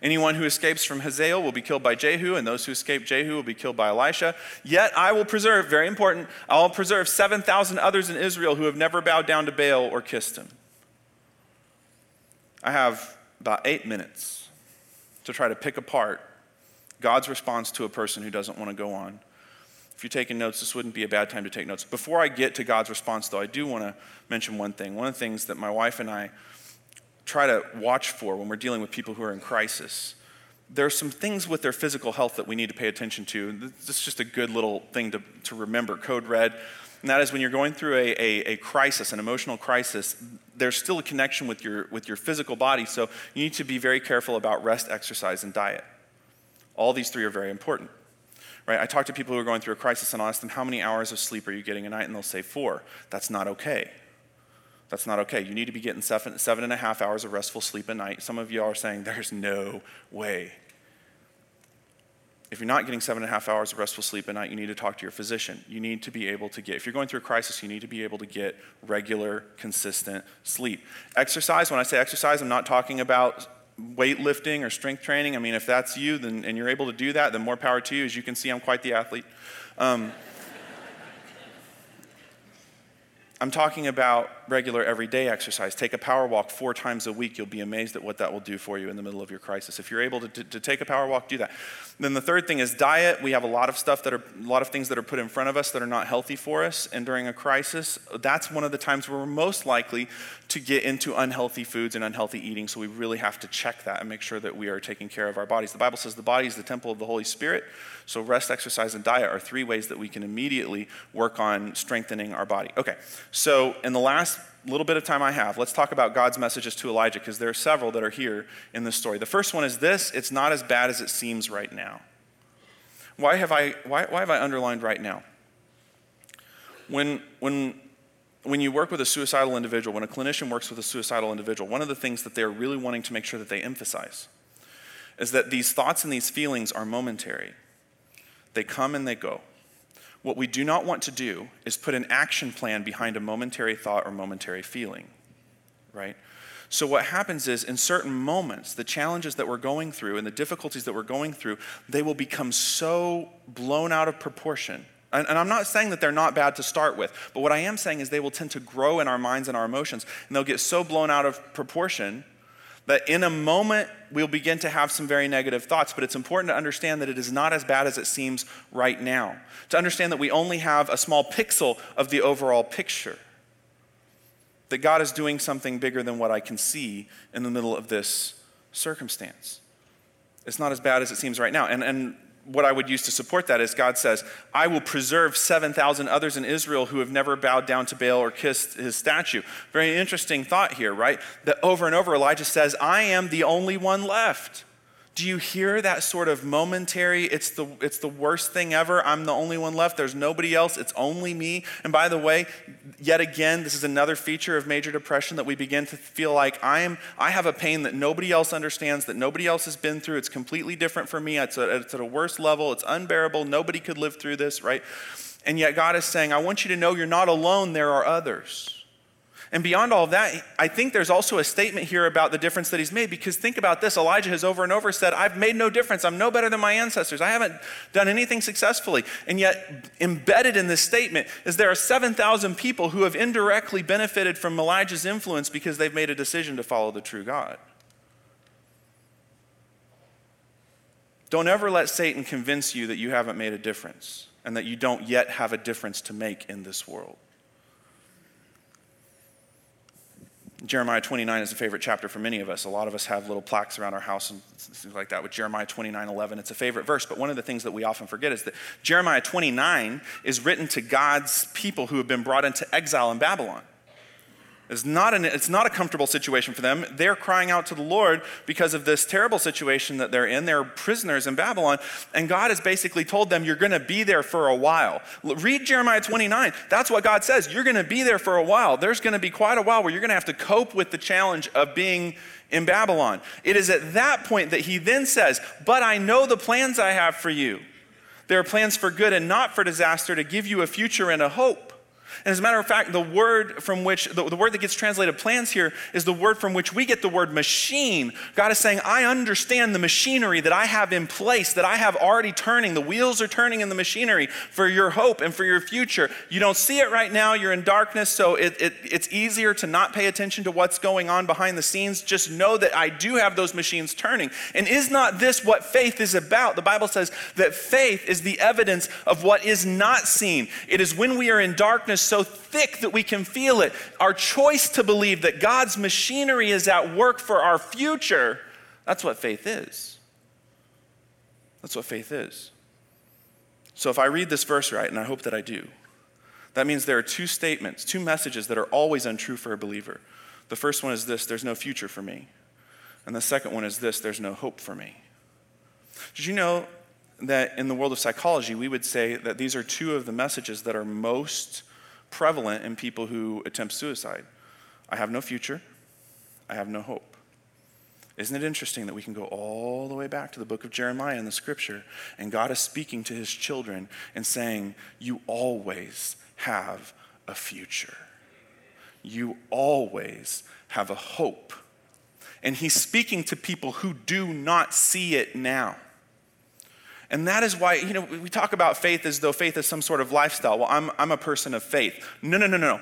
Anyone who escapes from Hazael will be killed by Jehu, and those who escape Jehu will be killed by Elisha. Yet I will preserve, very important, I will preserve 7,000 others in Israel who have never bowed down to Baal or kissed him. I have about eight minutes to try to pick apart God's response to a person who doesn't want to go on. If you're taking notes, this wouldn't be a bad time to take notes. Before I get to God's response, though, I do want to mention one thing. One of the things that my wife and I try to watch for when we're dealing with people who are in crisis there are some things with their physical health that we need to pay attention to. This is just a good little thing to, to remember. Code red. And that is when you're going through a, a, a, crisis, an emotional crisis, there's still a connection with your, with your physical body. So you need to be very careful about rest, exercise, and diet. All these three are very important. Right? I talk to people who are going through a crisis and I'll ask them, How many hours of sleep are you getting a night? And they'll say, Four. That's not okay. That's not okay. You need to be getting seven, seven and a half hours of restful sleep a night. Some of you are saying, There's no way. If you're not getting seven and a half hours of restful sleep a night, you need to talk to your physician. You need to be able to get, if you're going through a crisis, you need to be able to get regular, consistent sleep. Exercise, when I say exercise, I'm not talking about weightlifting or strength training. I mean, if that's you then, and you're able to do that, then more power to you. As you can see, I'm quite the athlete. Um, I'm talking about regular everyday exercise. Take a power walk four times a week. You'll be amazed at what that will do for you in the middle of your crisis. If you're able to, to, to, take a power walk, do that. Then the third thing is diet. We have a lot of stuff that are, a lot of things that are put in front of us that are not healthy for us. And during a crisis, that's one of the times where we're most likely to get into unhealthy foods and unhealthy eating. So we really have to check that and make sure that we are taking care of our bodies. The Bible says the body is the temple of the Holy Spirit. So, rest, exercise, and diet are three ways that we can immediately work on strengthening our body. Okay, so in the last little bit of time I have, let's talk about God's messages to Elijah because there are several that are here in this story. The first one is this it's not as bad as it seems right now. Why have I, why, why have I underlined right now? When, when, when you work with a suicidal individual, when a clinician works with a suicidal individual, one of the things that they're really wanting to make sure that they emphasize is that these thoughts and these feelings are momentary. They come and they go. What we do not want to do is put an action plan behind a momentary thought or momentary feeling, right? So, what happens is, in certain moments, the challenges that we're going through and the difficulties that we're going through, they will become so blown out of proportion. And, and, I'm not saying that they're not bad to start with, but what I am saying is they will tend to grow in our minds and our emotions, and they'll get so blown out of proportion that in a moment we'll begin to have some very negative thoughts, but it's important to understand that it is not as bad as it seems right now. To understand that we only have a small pixel of the overall picture. That God is doing something bigger than what I can see in the middle of this circumstance. It's not as bad as it seems right now. And, and what I would use to support that is God says, I will preserve 7,000 others in Israel who have never bowed down to Baal or kissed his statue. Very interesting thought here, right? That over and over Elijah says, I am the only one left. Do you hear that sort of momentary, it's the, it's the worst thing ever, I'm the only one left, there's nobody else, it's only me? And by the way, yet again, this is another feature of major depression that we begin to feel like I, am, I have a pain that nobody else understands, that nobody else has been through, it's completely different for me, it's, a, it's at a worse level, it's unbearable, nobody could live through this, right? And yet God is saying, I want you to know you're not alone, there are others. And beyond all of that, I think there's also a statement here about the difference that he's made because think about this Elijah has over and over said, I've made no difference. I'm no better than my ancestors. I haven't done anything successfully. And yet, embedded in this statement is there are 7,000 people who have indirectly benefited from Elijah's influence because they've made a decision to follow the true God. Don't ever let Satan convince you that you haven't made a difference and that you don't yet have a difference to make in this world. Jeremiah 29 is a favorite chapter for many of us. A lot of us have little plaques around our house and things like that with Jeremiah 29 11. It's a favorite verse, but one of the things that we often forget is that Jeremiah 29 is written to God's people who have been brought into exile in Babylon. It's not, an, it's not a comfortable situation for them. They're crying out to the Lord because of this terrible situation that they're in. They're prisoners in Babylon, and God has basically told them, You're going to be there for a while. Read Jeremiah 29. That's what God says. You're going to be there for a while. There's going to be quite a while where you're going to have to cope with the challenge of being in Babylon. It is at that point that he then says, But I know the plans I have for you. There are plans for good and not for disaster to give you a future and a hope. And as a matter of fact, the word from which, the, the, word that gets translated plans here is the word from which we get the word machine. God is saying, I understand the machinery that I have in place, that I have already turning. The wheels are turning in the machinery for your hope and for your future. You don't see it right now, you're in darkness, so it, it, it's easier to not pay attention to what's going on behind the scenes. Just know that I do have those machines turning. And is not this what faith is about? The Bible says that faith is the evidence of what is not seen. It is when we are in darkness, so thick that we can feel it. Our choice to believe that God's machinery is at work for our future, that's what faith is. That's what faith is. So if I read this verse right, and I hope that I do, that means there are two statements, two messages that are always untrue for a believer. The first one is this there's no future for me. And the second one is this there's no hope for me. Did you know that in the world of psychology, we would say that these are two of the messages that are most prevalent in people who attempt suicide? I have no future, I have no hope. Isn't it interesting that we can go all the way back to the book of Jeremiah in the scripture, and God is speaking to his children and saying, You always have a future. You always have a hope. And he's speaking to people who do not see it now. And that is why, you know, we talk about faith as though faith is some sort of lifestyle. Well, I'm, I'm a person of faith. No, no, no, no.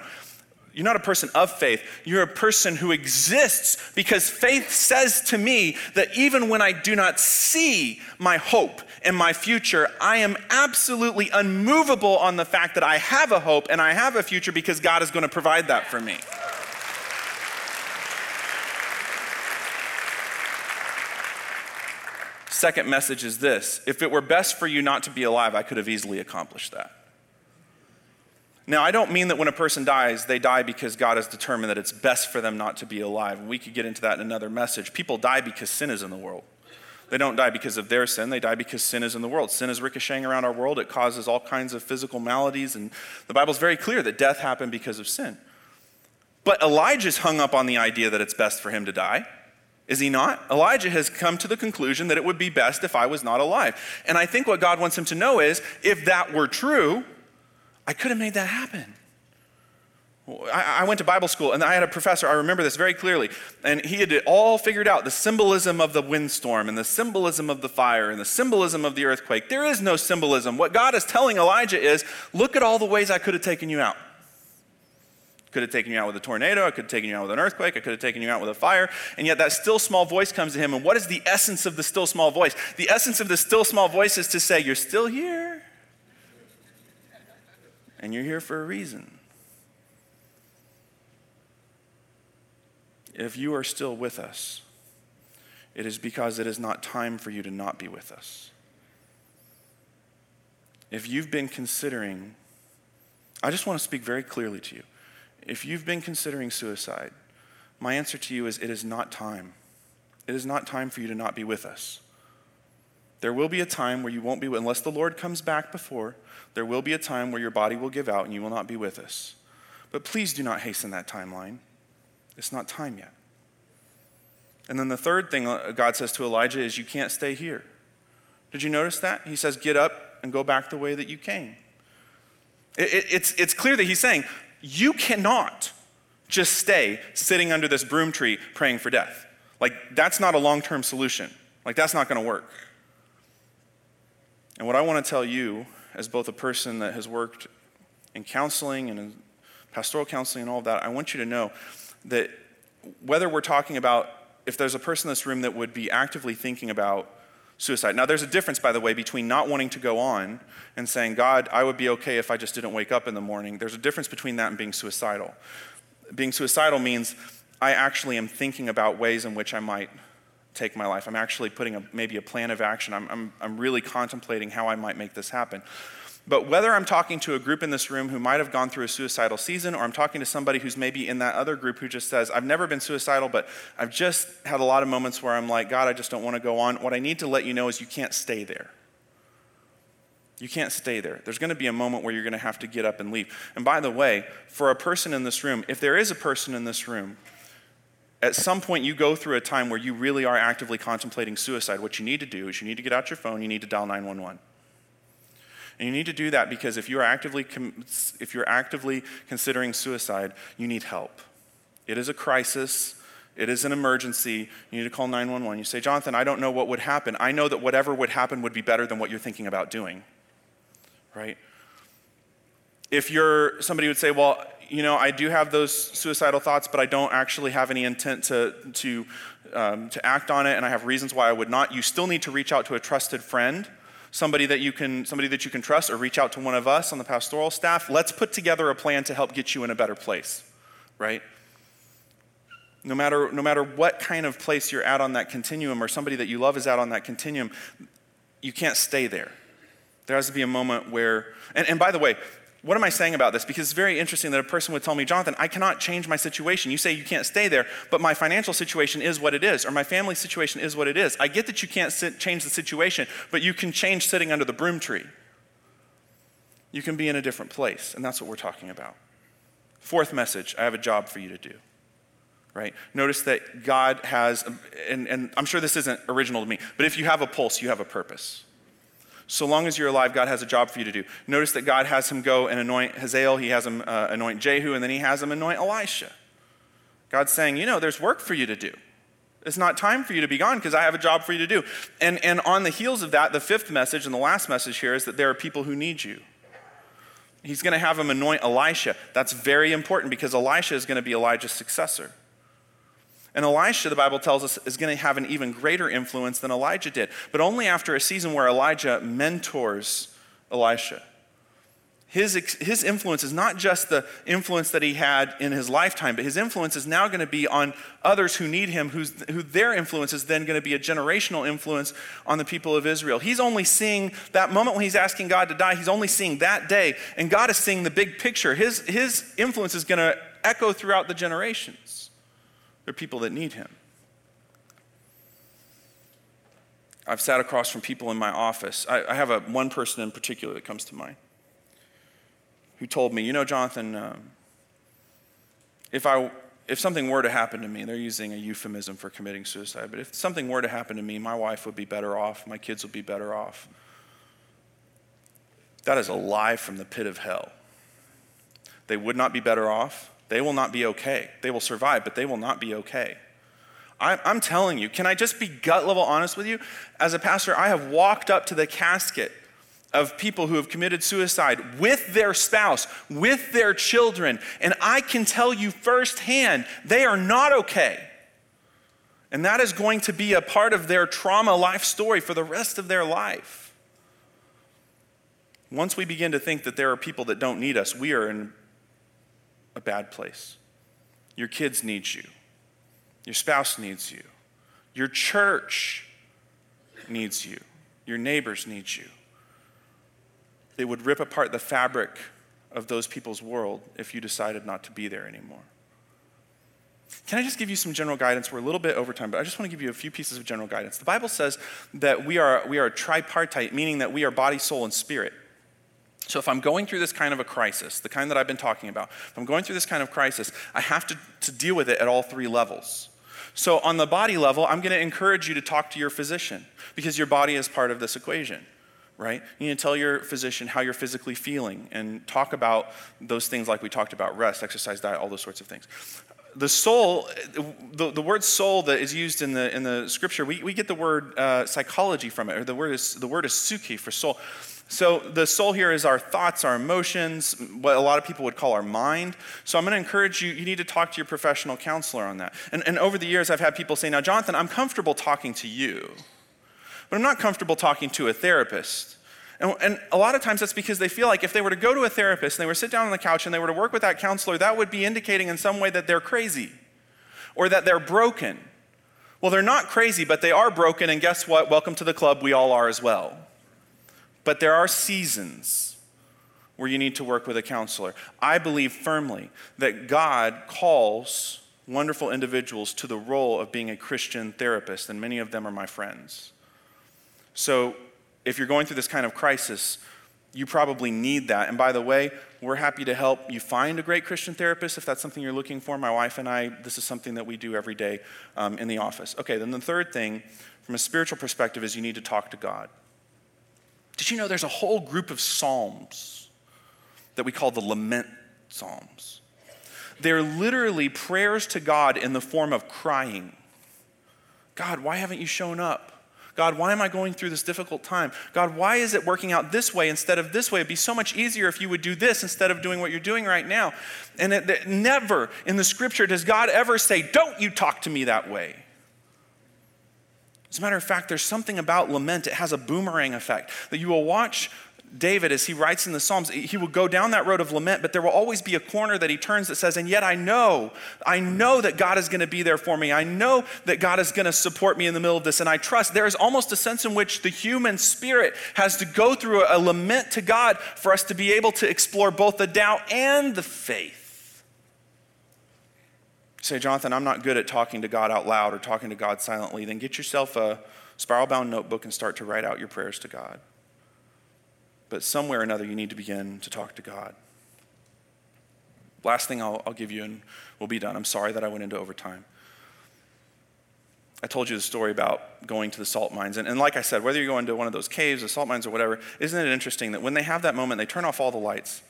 You're not a person of faith. You're a person who exists because faith says to me that even when I do not see my hope and my future, I am absolutely unmovable on the fact that I have a hope and I have a future because God is going to provide that for me. Second message is this if it were best for you not to be alive, I could have easily accomplished that. Now, I don't mean that when a person dies, they die because God has determined that it's best for them not to be alive. We could get into that in another message. People die because sin is in the world. They don't die because of their sin, they die because sin is in the world. Sin is ricocheting around our world, it causes all kinds of physical maladies, and the Bible's very clear that death happened because of sin. But Elijah's hung up on the idea that it's best for him to die. Is he not? Elijah has come to the conclusion that it would be best if I was not alive. And I think what God wants him to know is if that were true, I could have made that happen. I, went to Bible school and I had a professor, I remember this very clearly, and he had it all figured out the symbolism of the windstorm and the symbolism of the fire and the symbolism of the earthquake. There is no symbolism. What God is telling Elijah is look at all the ways I could have taken you out. Could have taken you out with a tornado, I could have taken you out with an earthquake, I could have taken you out with a fire, and yet that still small voice comes to him. And what is the essence of the still small voice? The essence of the still small voice is to say, You're still here and you're here for a reason. If you are still with us, it is because it is not time for you to not be with us. If you've been considering, I just want to speak very clearly to you. If you've been considering suicide, my answer to you is it is not time. It is not time for you to not be with us. There will be a time where you won't be, unless the Lord comes back before, there will be a time where your body will give out and you will not be with us. But please do not hasten that timeline. It's not time yet. And then the third thing uh, God says to Elijah is, You can't stay here. Did you notice that? He says, Get up and go back the way that you came. It, it, it's, it's clear that he's saying, You cannot just stay sitting under this broom tree praying for death. Like, that's not a long term solution. Like, that's not going to work. And what I want to tell you as both a person that has worked in counseling and in pastoral counseling and all of that, I want you to know that whether we're talking about if there's a person in this room that would be actively thinking about suicide. Now, there's a difference, by the way, between not wanting to go on and saying, God, I would be okay if I just didn't wake up in the morning. There's a difference between that and being suicidal. Being suicidal means I actually am thinking about ways in which I might take my life. I'm actually putting a, maybe a plan of action. I'm, I'm, I'm really contemplating how I might make this happen. But whether I'm talking to a group in this room who might have gone through a suicidal season, or I'm talking to somebody who's maybe in that other group who just says, I've never been suicidal, but I've just had a lot of moments where I'm like, God, I just don't want to go on. What I need to let you know is you can't stay there. You can't stay there. There's going to be a moment where you're going to have to get up and leave. And by the way, for a person in this room, if there is a person in this room at some point you go through a time where you really are actively contemplating suicide, what you need to do is you need to get out your phone, you need to dial 911. And you need to do that because if you're actively, if you're actively considering suicide, you need help. It is a crisis. It is an emergency. You need to call 911. You say, Jonathan, I don't know what would happen. I know that whatever would happen would be better than what you're thinking about doing. Right? If you're, somebody would say, well, you know, I do have those suicidal thoughts, but I don't actually have any intent to, to, um, to act on it, and I have reasons why I would not. You still need to reach out to a trusted friend, somebody that you can, somebody that you can trust, or reach out to one of us on the pastoral staff. Let's put together a plan to help get you in a better place, right? No matter, no matter what kind of place you're at on that continuum, or somebody that you love is at on that continuum, you can't stay there. There has to be a moment where, and, and by the way, what am I saying about this? Because it's very interesting that a person would tell me, Jonathan, I cannot change my situation. You say you can't stay there, but my financial situation is what it is, or my family situation is what it is. I get that you can't sit, change the situation, but you can change sitting under the broom tree. You can be in a different place, and that's what we're talking about. Fourth message I have a job for you to do. Right? Notice that God has, and, and I'm sure this isn't original to me, but if you have a pulse, you have a purpose. So long as you're alive, God has a job for you to do. Notice that God has him go and anoint Hazael, he has him uh, anoint Jehu, and then he has him anoint Elisha. God's saying, you know, there's work for you to do. It's not time for you to be gone because I have a job for you to do. And, and on the heels of that, the fifth message and the last message here is that there are people who need you. He's going to have him anoint Elisha. That's very important because Elisha is going to be Elijah's successor. And Elisha, the Bible tells us, is going to have an even greater influence than Elijah did, but only after a season where Elijah mentors Elisha. His, his influence is not just the influence that he had in his lifetime, but his influence is now going to be on others who need him, who's, who their influence is then going to be a generational influence on the people of Israel. He's only seeing that moment when he's asking God to die, he's only seeing that day, and God is seeing the big picture. His, his influence is going to echo throughout the generations. There are people that need him. I've sat across from people in my office. I, I have a, one person in particular that comes to mind who told me, You know, Jonathan, um, if, I, if something were to happen to me, they're using a euphemism for committing suicide, but if something were to happen to me, my wife would be better off, my kids would be better off. That is a lie from the pit of hell. They would not be better off. They will not be okay. They will survive, but they will not be okay. I'm telling you, can I just be gut level honest with you? As a pastor, I have walked up to the casket of people who have committed suicide with their spouse, with their children, and I can tell you firsthand, they are not okay. And that is going to be a part of their trauma life story for the rest of their life. Once we begin to think that there are people that don't need us, we are in a bad place. Your kids need you. Your spouse needs you. Your church needs you. Your neighbors need you. It would rip apart the fabric of those people's world if you decided not to be there anymore. Can I just give you some general guidance? We're a little bit over time, but I just want to give you a few pieces of general guidance. The Bible says that we are, we are tripartite, meaning that we are body, soul, and spirit. So, if I'm going through this kind of a crisis, the kind that I've been talking about, if I'm going through this kind of crisis, I have to, to deal with it at all three levels. So, on the body level, I'm going to encourage you to talk to your physician because your body is part of this equation, right? You need to tell your physician how you're physically feeling and talk about those things like we talked about rest, exercise, diet, all those sorts of things. The soul, the, the word soul that is used in the, in the scripture, we, we get the word uh, psychology from it, or the word is, the word is psyche for soul. So, the soul here is our thoughts, our emotions, what a lot of people would call our mind. So, I'm going to encourage you, you need to talk to your professional counselor on that. And, and over the years, I've had people say, Now, Jonathan, I'm comfortable talking to you, but I'm not comfortable talking to a therapist. And, and, a lot of times that's because they feel like if they were to go to a therapist and they were to sit down on the couch and they were to work with that counselor, that would be indicating in some way that they're crazy or that they're broken. Well, they're not crazy, but they are broken, and guess what? Welcome to the club, we all are as well. But there are seasons where you need to work with a counselor. I believe firmly that God calls wonderful individuals to the role of being a Christian therapist, and many of them are my friends. So, if you're going through this kind of crisis, you probably need that. And by the way, we're happy to help you find a great Christian therapist if that's something you're looking for. My wife and I, this is something that we do every day um, in the office. Okay, then the third thing, from a spiritual perspective, is you need to talk to God. Did you know there's a whole group of Psalms that we call the lament Psalms? They're literally prayers to God in the form of crying. God, why haven't you shown up? God, why am I going through this difficult time? God, why is it working out this way instead of this way? It'd be so much easier if you would do this instead of doing what you're doing right now. And it, it, never in the scripture does God ever say, Don't you talk to me that way. As a matter of fact, there's something about lament, it has a boomerang effect that you will watch David, as he writes in the Psalms, he will go down that road of lament, but there will always be a corner that he turns that says, And yet I know, I know that God is going to be there for me. I know that God is going to support me in the middle of this, and I trust. There is almost a sense in which the human spirit has to go through a, lament to God for us to be able to explore both the doubt and the faith. Say, Jonathan, I'm not good at talking to God out loud or talking to God silently. Then get yourself a spiral bound notebook and start to write out your prayers to God. But somewhere or another, you need to begin to talk to God. Last thing I'll, I'll give you, and we'll be done. I'm sorry that I went into overtime. I told you the story about going to the salt mines. And, and, like I said, whether you're going to one of those caves, the salt mines, or whatever, isn't it interesting that when they have that moment, they turn off all the lights,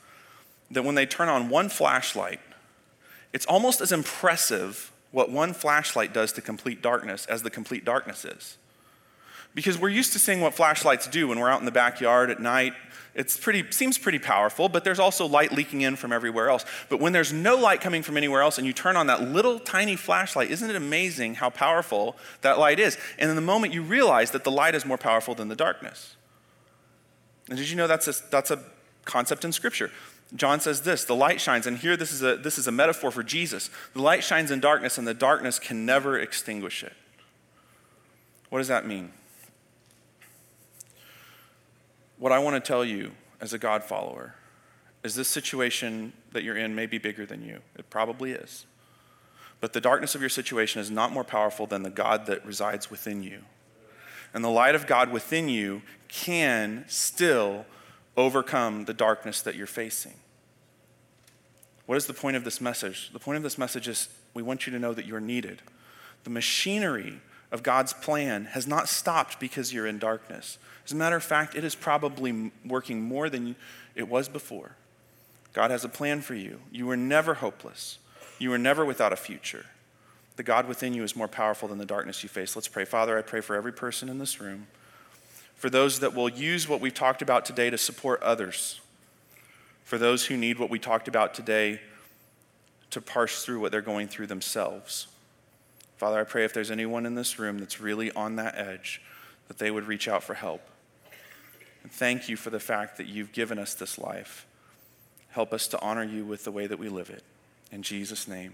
that when they turn on one flashlight, it's almost as impressive what one flashlight does to complete darkness as the complete darkness is. Because we're used to seeing what flashlights do when we're out in the backyard at night. It pretty, seems pretty powerful, but there's also light leaking in from everywhere else. But when there's no light coming from anywhere else and you turn on that little tiny flashlight, isn't it amazing how powerful that light is? And in the moment you realize that the light is more powerful than the darkness. And did you know that's a, that's a concept in Scripture? John says this the light shines, and here this is, a, this is a metaphor for Jesus. The light shines in darkness, and the darkness can never extinguish it. What does that mean? What I want to tell you as a God follower is this situation that you're in may be bigger than you. It probably is. But the darkness of your situation is not more powerful than the God that resides within you. And the light of God within you can still overcome the darkness that you're facing. What is the point of this message? The point of this message is we want you to know that you're needed. The machinery of God's plan has not stopped because you're in darkness. As a matter of fact, it is probably working more than it was before. God has a plan for you. You were never hopeless, you were never without a future. The God within you is more powerful than the darkness you face. Let's pray. Father, I pray for every person in this room, for those that will use what we've talked about today to support others, for those who need what we talked about today to parse through what they're going through themselves. Father, I pray if there's anyone in this room that's really on that edge, that they would reach out for help. And thank you for the fact that you've given us this life. Help us to honor you with the way that we live it. In Jesus' name,